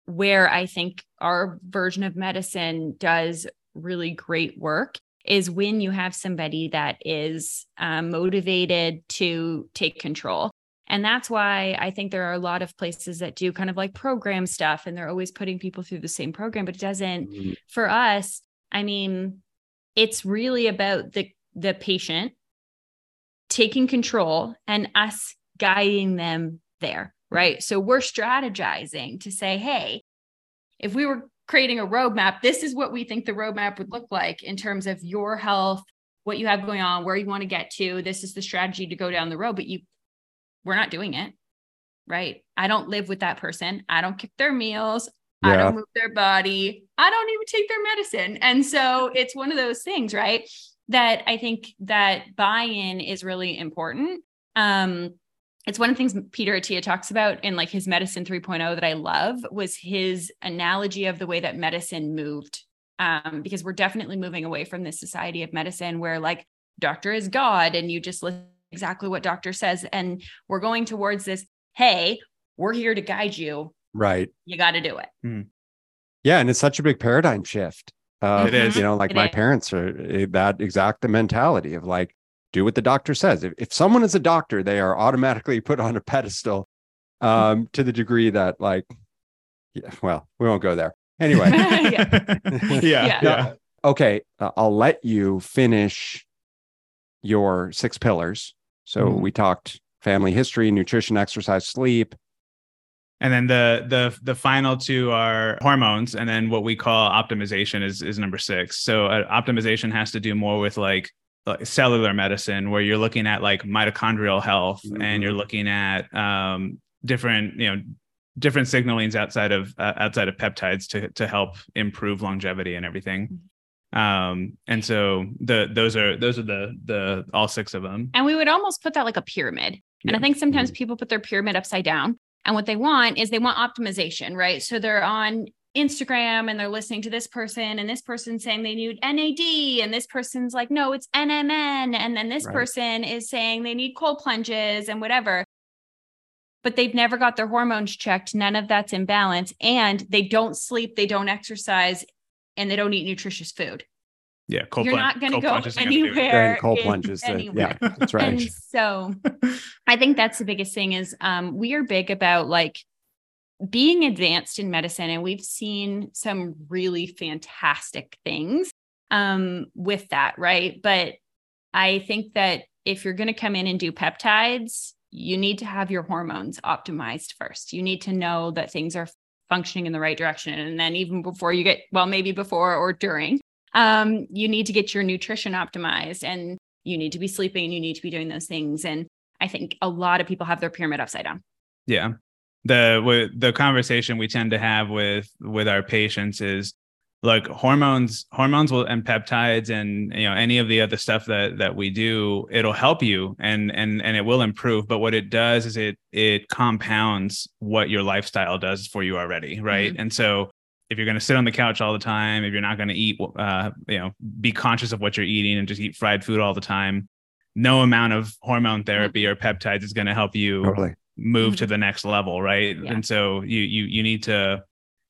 where I think our version of medicine does really great work is when you have somebody that is um, motivated to take control. And that's why I think there are a lot of places that do kind of like program stuff and they're always putting people through the same program, but it doesn't for us, I mean, it's really about the the patient taking control and us guiding them there, right? So we're strategizing to say, hey, if we were creating a roadmap, this is what we think the roadmap would look like in terms of your health, what you have going on, where you want to get to. This is the strategy to go down the road, but you we're not doing it. Right. I don't live with that person. I don't cook their meals. I don't move their body. I don't even take their medicine. And so it's one of those things, right? That I think that buy-in is really important. Um, it's one of the things Peter Attia talks about in like his medicine 3.0 that I love was his analogy of the way that medicine moved. Um, because we're definitely moving away from this society of medicine where like doctor is God and you just listen exactly what doctor says. And we're going towards this, hey, we're here to guide you. right You got to do it. yeah and it's such a big paradigm shift uh, It is. you know like It my is. parents are eh, that exact the mentality of like do what the doctor says if, if someone is a doctor they are automatically <laughs> put on a pedestal um to the degree that like yeah well we won't go there anyway <laughs> <laughs> Yeah. yeah, Yeah. yeah. okay uh, i'll let you finish your six pillars so Mm-hmm. Mhm. we talked family history nutrition exercise sleep And then the the the final two are hormones, and then what we call optimization is is number six. So uh, optimization has to do more with like, like cellular medicine, where you're looking at like mitochondrial health, and you're looking at um, different you know different signalings outside of uh, outside of peptides to to help improve longevity and everything. Um, and so the those are those are the the all six of them. And we would almost put that like a pyramid. And I think sometimes people put their pyramid upside down. And what they want is they want optimization, right? So they're on Instagram and they're listening to this person and this person saying they need NAD and this person's like, no, it's NMN. And then this Right. person is saying they need cold plunges and whatever. But they've never got their hormones checked. None of that's in balance. And they don't sleep, they don't exercise, and they don't eat nutritious food. Yeah, cold You're plun- not going to go plunge isn't gonna do it. anywhere. cold in- plunges the- anywhere. yeah that's right And so I think that's the biggest thing is um, we are big about like being advanced in medicine, and we've seen some really fantastic things um, with that, right? But I think that if you're going to come in and do peptides, you need to have your hormones optimized first. You need to know that things are functioning in the right direction. And then, even before you get, well, maybe before or during, um, you need to get your nutrition optimized and you need to be sleeping, and you need to be doing those things. And I think a lot of people have their pyramid upside down. Yeah. The the conversation we tend to have with with our patients is look hormones hormones will and peptides and you know any of the other stuff that that we do it'll help you and and and it will improve but what it does is it it compounds what your lifestyle does for you already right mm-hmm. and so if you're going to sit on the couch all the time if you're not going to eat uh you know be conscious of what you're eating and just eat fried food all the time no amount of hormone therapy mm-hmm. or peptides is going to help you totally. Move mm-hmm. to the next level right yeah. and so you you you need to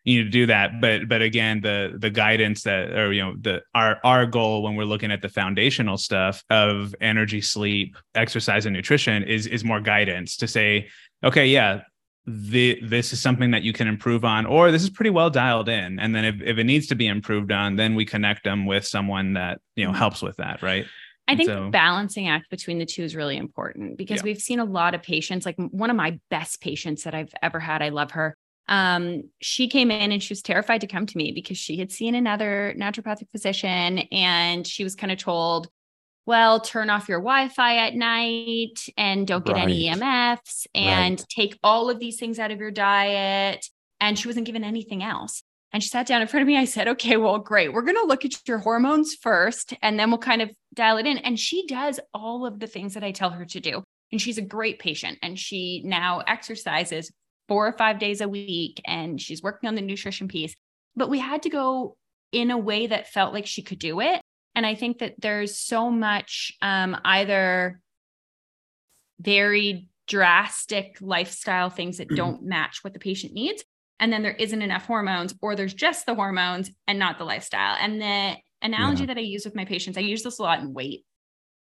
you need to do that but but again the the guidance that or you know the our our goal when we're looking at the foundational stuff of energy sleep exercise and nutrition is is more guidance to say okay yeah the, this is something that you can improve on or this is pretty well dialed in and then if, if it needs to be improved on then we connect them with someone that you know mm-hmm. helps with that right I think so, balancing act between the two is really important because yeah. we've seen a lot of patients, like one of my best patients that I've ever had. I love her um, she came in and she was terrified to come to me because she had seen another naturopathic physician and she was kind of told, well, turn off your Wi Fi at night and don't get right. any EMFs and right. take all of these things out of your diet. And she wasn't given anything else. And she sat down in front of me. I said, okay, well, great. We're going to look at your hormones first and then we'll kind of dial it in. And she does all of the things that I tell her to do. And she's a great patient. And she now exercises four or five days a week and she's working on the nutrition piece. But we had to go in a way that felt like she could do it. And I think that there's so much um, either very drastic lifestyle things that don't match what the patient needs. And then there isn't enough hormones, or there's just the hormones and not the lifestyle. And the analogy yeah. that I use with my patients, I use this a lot in weight,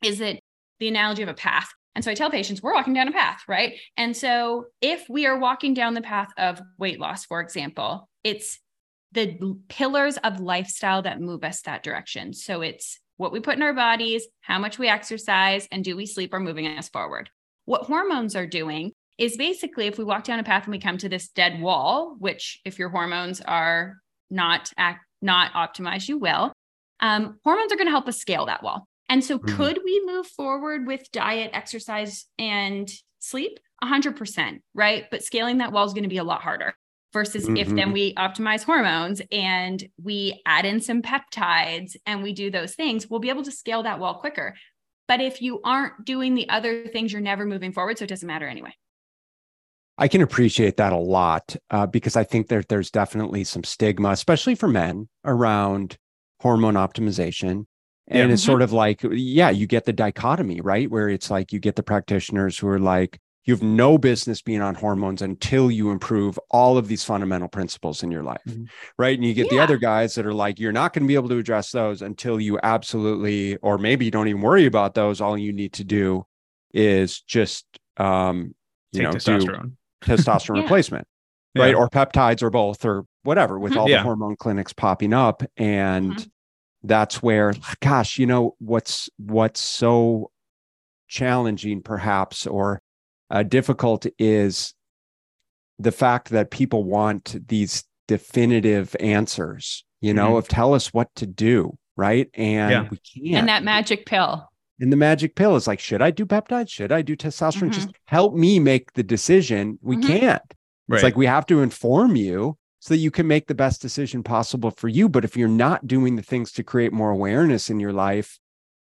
is that the analogy of a path. And so I tell patients, we're walking down a path, right? And so if we are walking down the path of weight loss, for example, it's the pillars of lifestyle that move us that direction. So it's what we put in our bodies, how much we exercise, and do we sleep are moving us forward. What hormones are doing is basically if we walk down a path and we come to this dead wall, which if your hormones are not act, not optimized, you will. Um, hormones are going to help us scale that wall. And so, mm-hmm. could we move forward with diet, exercise, and sleep? 100%, right? But scaling that wall is going to be a lot harder versus mm-hmm. if then mm-hmm. we optimize hormones and we add in some peptides and we do those things, we'll be able to scale that wall quicker. But if you aren't doing the other things, you're never moving forward. So, it doesn't matter anyway. I can appreciate that a lot uh, because I think that there's definitely some stigma, especially for men, around hormone optimization. And yeah. it's sort of like, yeah, you get the dichotomy, right? Where it's like you get the practitioners who are like, you have no business being on hormones until you improve all of these fundamental principles in your life. Mm-hmm. Right. And you get yeah. the other guys that are like, you're not going to be able to address those until you absolutely, or maybe you don't even worry about those. All you need to do is just, um, you Take know, testosterone, testosterone yeah. replacement, right? Yeah. Or peptides or both or whatever with mm-hmm. all the hormone clinics popping up. And, mm-hmm that's where gosh you know what's what's so challenging perhaps or uh, difficult is the fact that people want these definitive answers you know mm-hmm. of tell us what to do right and yeah. we can't and that magic pill and the magic pill is like should i do peptides should i do testosterone mm-hmm. just help me make the decision we mm-hmm. can't right. it's like we have to inform you so that you can make the best decision possible for you. But if you're not doing the things to create more awareness in your life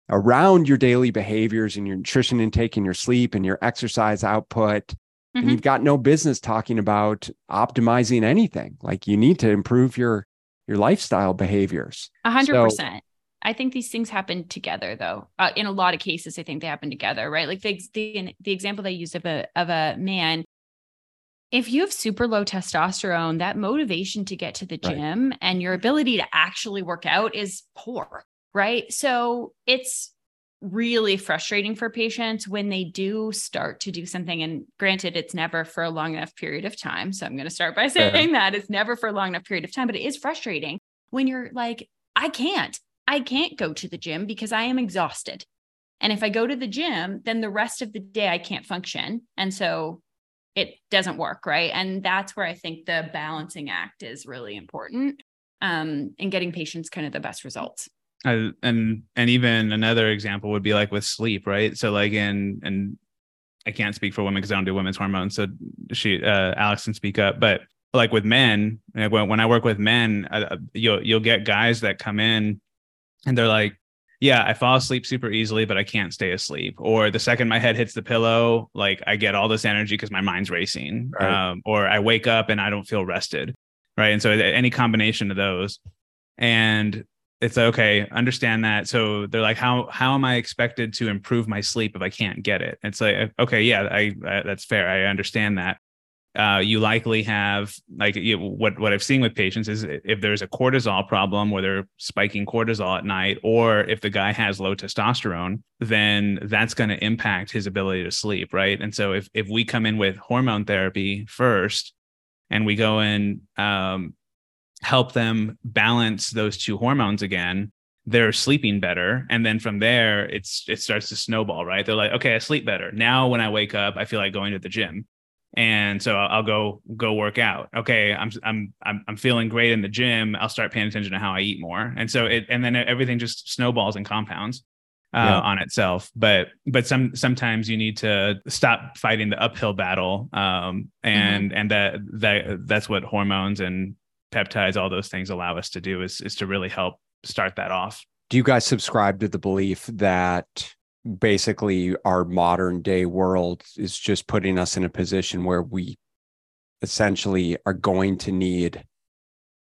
around your daily behaviors and your nutrition intake and your sleep and your exercise output, mm-hmm. and you've got no business talking about optimizing anything. Like you need to improve your your lifestyle behaviors. A hundred percent. I think these things happen together, though. Uh, in a lot of cases, I think they happen together, right? Like the, the the example they used of a of a man if you have super low testosterone, that motivation to get to the gym right. and your ability to actually work out is poor, right? So it's really frustrating for patients when they do start to do something. And granted, it's never for a long enough period of time. So I'm going to start by <laughs> saying yeah. that it's never for a long enough period of time, but it is frustrating when you're like, I can't, I can't go to the gym because I am exhausted. And if I go to the gym, then the rest of the day I can't function. And so it doesn't work. Right. And that's where I think the balancing act is really important um, in getting patients kind of the best results. Uh, and and even another example would be like with sleep, right? So like in and I can't speak for women because I don't do women's hormones, so she uh, Alex can speak up. But like with men, when when I work with men, uh, you'll you'll get guys that come in and they're like, yeah, I fall asleep super easily, but I can't stay asleep. Or the second my head hits the pillow, like I get all this energy because my mind's racing. Right. Um, or I wake up and I don't feel rested. Right. And so any combination of those. And it's okay understand that so they're like how how am i expected to improve my sleep if i can't get it it's like okay yeah i, I that's fair i understand that uh, you likely have like you, what what I've seen with patients is if there's a cortisol problem where they're spiking cortisol at night, or if the guy has low testosterone, then that's going to impact his ability to sleep, right? And so if if we come in with hormone therapy first, and we go and um, help them balance those two hormones again they're sleeping better. And then from there it's it starts to snowball right? They're like okay i sleep better. Now when i wake up i feel like going to the gym and so I'll, go go work out okay I'm, I'm i'm i'm feeling great in the gym i'll start paying attention to how i eat more and so it and then everything just snowballs and compounds uh, yeah. on itself. But but some sometimes you need to stop fighting the uphill battle, um, and mm-hmm. and that that that's what hormones and peptides, all those things allow us to do is is to really help start that off. Do you guys subscribe to the belief that basically our modern day world is just putting us in a position where we essentially are going to need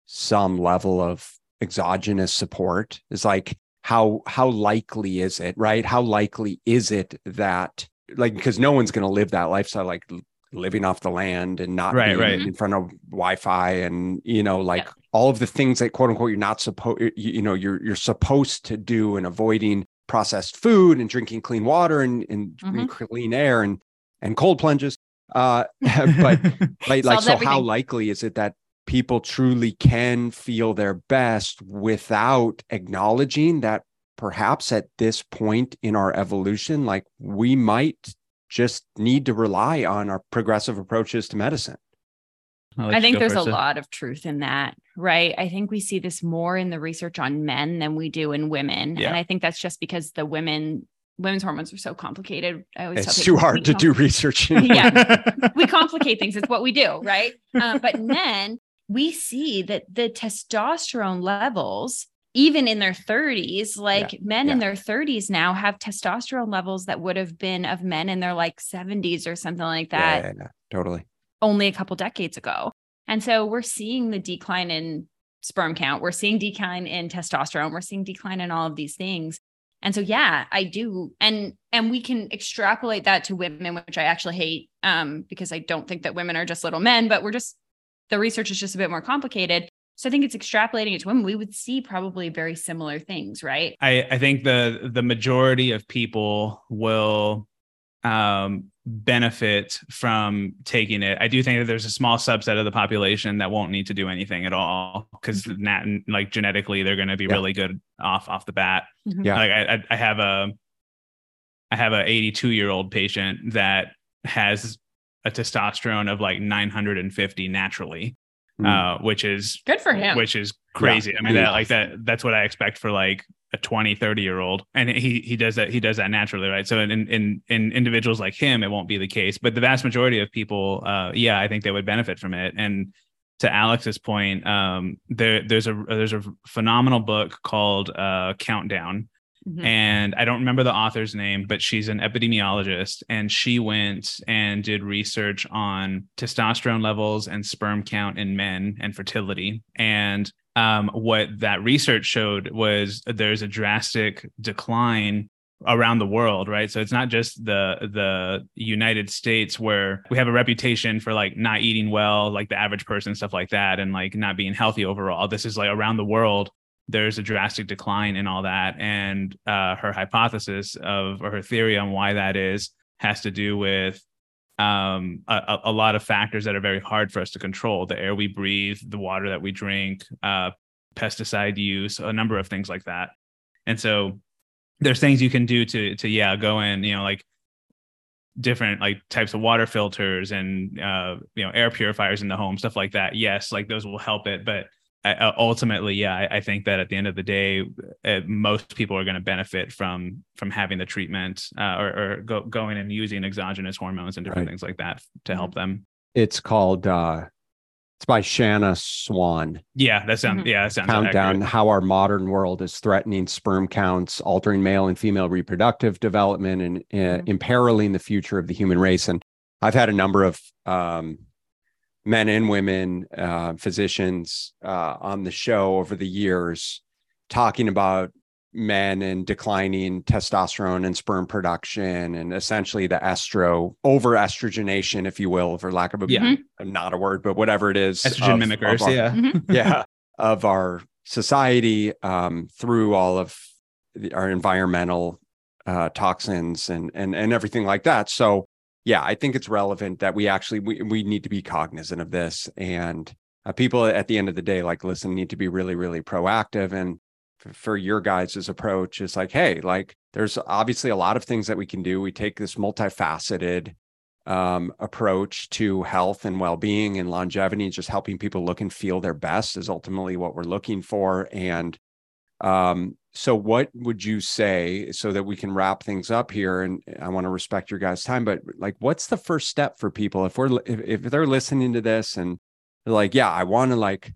some level of exogenous support? Is like how how likely is it, right? How likely is it that like because no one's going to live that lifestyle like living off the land and not right, right. in front of Wi-Fi and you know like yeah. all of the things that quote unquote you're not supposed you, you know you're you're supposed to do and avoiding processed food and drinking clean water and, and mm-hmm. clean air and and cold plunges uh <laughs> <laughs> but like, like so everything. how likely is it that people truly can feel their best without acknowledging that perhaps at this point in our evolution like we might just need to rely on our progressive approaches to medicine. I think there's a lot of truth in that, right? I think we see this more in the research on men than we do in women. Yeah. And I think that's just because the women women's hormones are so complicated. I always it's too hard to do research. <laughs> yeah, <laughs> we complicate things. It's what we do, right? Um, but <laughs> men, we see that the testosterone levels even in their 30s like yeah. men yeah. in their 30s now have testosterone levels that would have been of men in their like 70s or something like that yeah, totally only a couple decades ago and so we're seeing the decline in sperm count we're seeing decline in testosterone we're seeing decline in all of these things and so yeah i do and and we can extrapolate that to women which i actually hate um because i don't think that women are just little men but we're just the research is just a bit more complicated so I think it's extrapolating it to women. We would see probably very similar things, right? I, I think the the majority of people will um, benefit from taking it. I do think that there's a small subset of the population that won't need to do anything at all because mm-hmm. like genetically they're going to be yeah. really good off off the bat. Mm-hmm. Yeah, like I, I have a I have a 82 year old patient that has a testosterone of like 950 naturally mm. uh, which is good for him. Which is crazy. Yeah. I mean, that like that that's what I expect for like a 20, 30 year old. And he he does that, he does that naturally, right? So in in in individuals like him, it won't be the case. But the vast majority of people, uh, yeah, I think they would benefit from it. And to Alex's point, um, there there's a there's a phenomenal book called uh, Countdown Mm-hmm. And I don't remember the author's name, but she's an epidemiologist and she went and did research on testosterone levels and sperm count in men and fertility. And um, what that research showed was there's a drastic decline around the world right so it's not just the the united states where we have a reputation for like not eating well like the average person stuff like that and like not being healthy overall this is like around the world there's a drastic decline in all that. And uh, her hypothesis of or her theory on why that is has to do with um, a, a, lot of factors that are very hard for us to control: the air we breathe, the water that we drink, uh, pesticide use, a number of things like that. And so there's things you can do to to yeah go in you know like different like types of water filters and uh, you know air purifiers in the home stuff like that yes like those will help it but uh, ultimately yeah I, I, think that at the end of the day uh, most people are going to benefit from from having the treatment uh, or, or go, going and using exogenous hormones and different right. things like that to help them it's called uh it's by Shanna Swan. Yeah, that sounds mm-hmm. yeah, that sounds countdown accurate. how our modern world is threatening sperm counts, altering male and female reproductive development, and uh, mm-hmm. imperiling the future of the human race. And I've had a number of um, men and women uh, physicians uh, on the show over the years talking about men and declining testosterone and sperm production and essentially the estro over estrogenation if you will for lack of a yeah. Mm-hmm. not a word but whatever it is estrogen of, mimickers of our, yeah mm-hmm. <laughs> yeah of our society um, through all of the, our environmental uh, toxins and and and everything like that so yeah i think it's relevant that we actually we, we need to be cognizant of this and uh, people at the end of the day like listen need to be really really proactive and for your guys' approach is like, hey, like there's obviously a lot of things that we can do. We take this multifaceted um, approach to health and well-being and longevity, just helping people look and feel their best is ultimately what we're looking for. And um, so, what would you say so that we can wrap things up here? And I want to respect your guys' time, but like, what's the first step for people if we're if, if they're listening to this and they're like, yeah, I want to like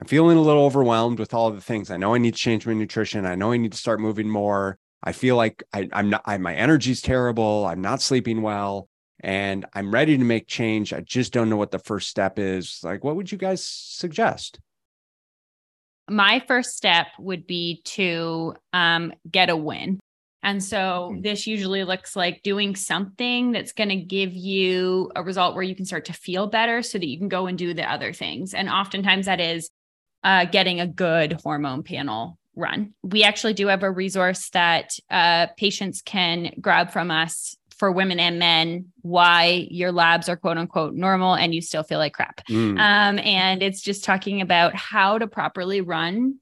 I'm feeling a little overwhelmed with all the things. I know I need to change my nutrition. I know I need to start moving more. I feel like I, am not, I, my energy's terrible. I'm not sleeping well and I'm ready to make change. I just don't know what the first step is. Like, what would you guys suggest? My first step would be to um, get a win. And so hmm. this usually looks like doing something that's going to give you a result where you can start to feel better so that you can go and do the other things. And oftentimes that is uh, getting a good hormone panel run. We actually do have a resource that uh, patients can grab from us for women and men why your labs are quote unquote normal and you still feel like crap. Mm. Um, and it's just talking about how to properly run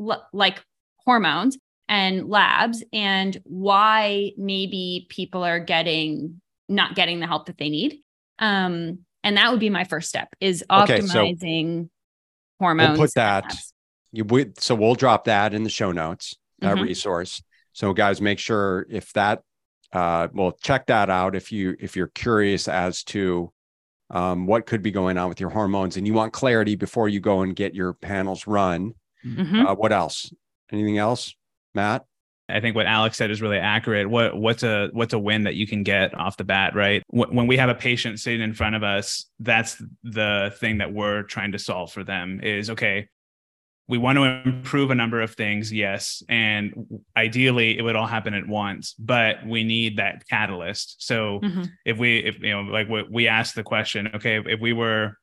l- like hormones and labs and why maybe people are getting not getting the help that they need. Um, and that would be my first step is optimizing okay, so hormones. We'll put that. You, we, so we'll drop that in the show notes, that mm-hmm. resource. So guys, make sure if that, uh, well, check that out if you if you're curious as to um, what could be going on with your hormones and you want clarity before you go and get your panels run. Mm-hmm. Uh, what else? Anything else, Matt? I think what Alex said is really accurate. What what's a what's a win that you can get off the bat, right? When we have a patient sitting in front of us, that's the thing that we're trying to solve for them. Is okay. We want to improve a number of things, yes, and ideally it would all happen at once. But we need that catalyst. So mm-hmm. if we, if you know, like we asked the question, okay, if we were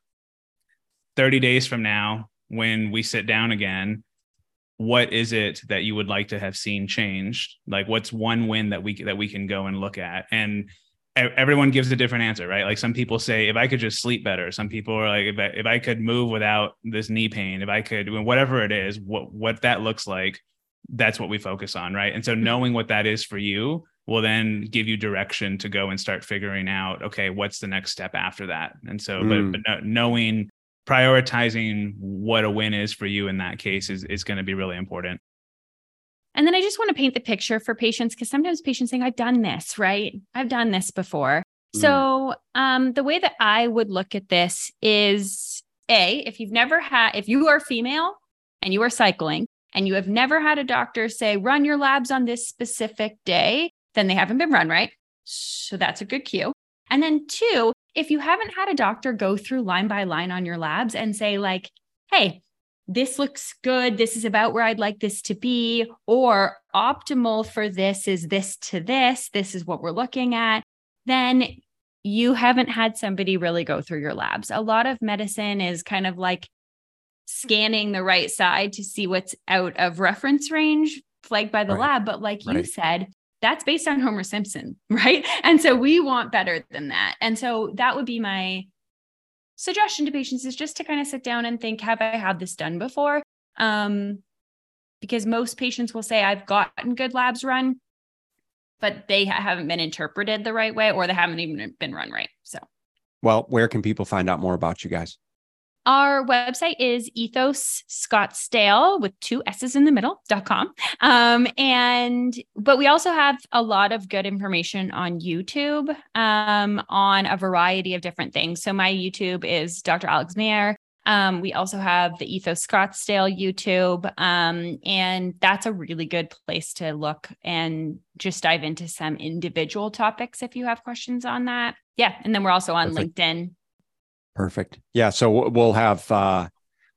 30 days from now when we sit down again what is it that you would like to have seen changed like what's one win that we that we can go and look at and everyone gives a different answer right like some people say if i could just sleep better some people are like if I, if I could move without this knee pain if i could whatever it is what what that looks like that's what we focus on right and so mm-hmm. knowing what that is for you will then give you direction to go and start figuring out okay what's the next step after that and so mm. but, but knowing prioritizing what a win is for you in that case is, is going to be really important. And then I just want to paint the picture for patients because sometimes patients think, I've done this, right? I've done this before. Mm. So um, the way that I would look at this is A, if you've never had, if you are female and you are cycling and you have never had a doctor say, run your labs on this specific day, then they haven't been run right. So that's a good cue. And then two, if you haven't had a doctor go through line by line on your labs and say, like, hey, this looks good. This is about where I'd like this to be, or optimal for this is this to this. This is what we're looking at. Then you haven't had somebody really go through your labs. A lot of medicine is kind of like scanning the right side to see what's out of reference range flagged by the Right. lab. But like you said, that's based on Homer Simpson, <laughs> right? And so we want better than that. And so that would be my suggestion to patients is just to kind of sit down and think, have I had this done before? Um, because most patients will say, I've gotten good labs run, but they ha- haven't been interpreted the right way or they haven't even been run right. So Well, where can people find out more about you guys? Our website is ethos scottsdale with two s's in the middle dot com um and but we also have a lot of good information on youtube um on a variety of different things so my youtube is dr alex mayer um, we also have the Ethos Scottsdale YouTube, um, and that's a really good place to look and just dive into some individual topics if you have questions on that. Yeah, and then we're also on Perfect. LinkedIn. Perfect. Yeah. So we'll have uh,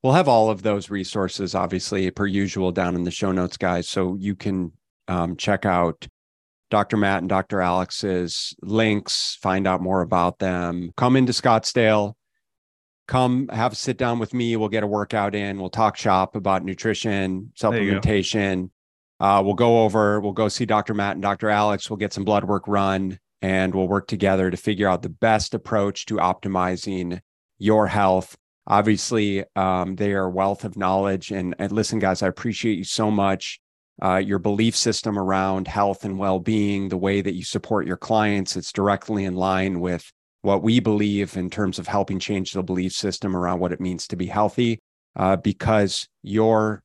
we'll have all of those resources, obviously, per usual, down in the show notes, guys. So you can um, check out Dr. Matt and Dr. Alex's links, find out more about them. Come into Scottsdale. Come have a sit down with me. We'll get a workout in. We'll talk shop about nutrition, go. supplementation. Uh, we'll go over. We'll go see Dr. Matt and Dr. Alex. We'll get some blood work run, and we'll work together to figure out the best approach to optimizing your health. Obviously, um, they are a wealth of knowledge. And, and listen, guys, I appreciate you so much. Uh, your belief system around health and well being, the way that you support your clients, it's directly in line with what we believe in terms of helping change the belief system around what it means to be healthy. Uh, because your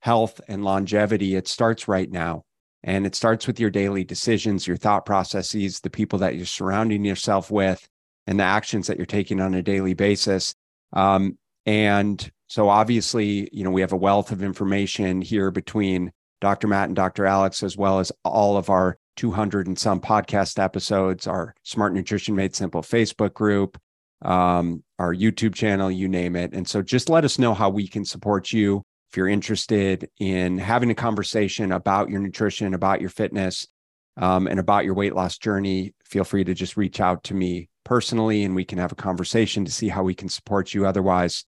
health and longevity, it starts right now. And it starts with your daily decisions, your thought processes, the people that you're surrounding yourself with, and the actions that you're taking on a daily basis. Um, and so obviously, you know, we have a wealth of information here between Dr. Matt and Dr. Alex, as well as all of our 200 and some podcast episodes, our Smart Nutrition Made Simple Facebook group, um, our YouTube channel, you name it. And so just let us know how we can support you if you're interested in having a conversation about your nutrition, about your fitness, um, and about your weight loss journey. Feel free to just reach out to me personally and we can have a conversation to see how we can support you. Otherwise,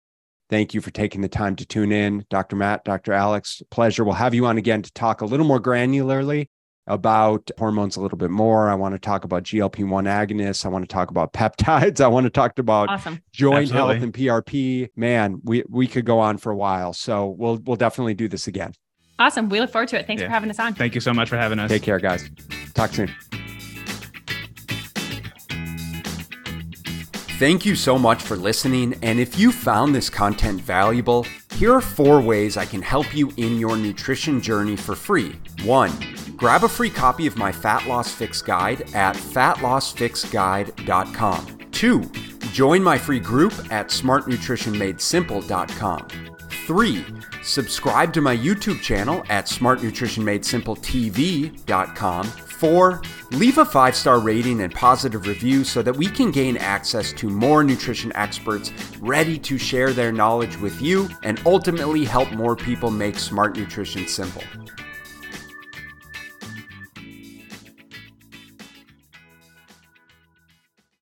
thank you for taking the time to tune in. Dr. Matt, Dr. Alex, pleasure. We'll have you on again to talk a little more granularly about hormones a little bit more. I want to talk about GLP 1 agonists. I want to talk about peptides. <laughs> I want to talk about Awesome. joint Absolutely. health and PRP. Man, we, we could go on for a while. So we'll, we'll definitely do this again. Awesome. We look forward to it. Thanks Yeah. for having us on. Thank you so much for having us. Take care, guys. Talk soon. Thank you so much for listening. And if you found this content valuable, here are four ways I can help you in your nutrition journey for free. One, grab a free copy of my Fat Loss Fix Guide at fatlossfixguide.com. Two, join my free group at smartnutritionmadesimple.com. Three, subscribe to my YouTube channel at smartnutritionmadesimpletv.com. Four, leave a five star rating and positive review so that we can gain access to more nutrition experts ready to share their knowledge with you and ultimately help more people make smart nutrition simple.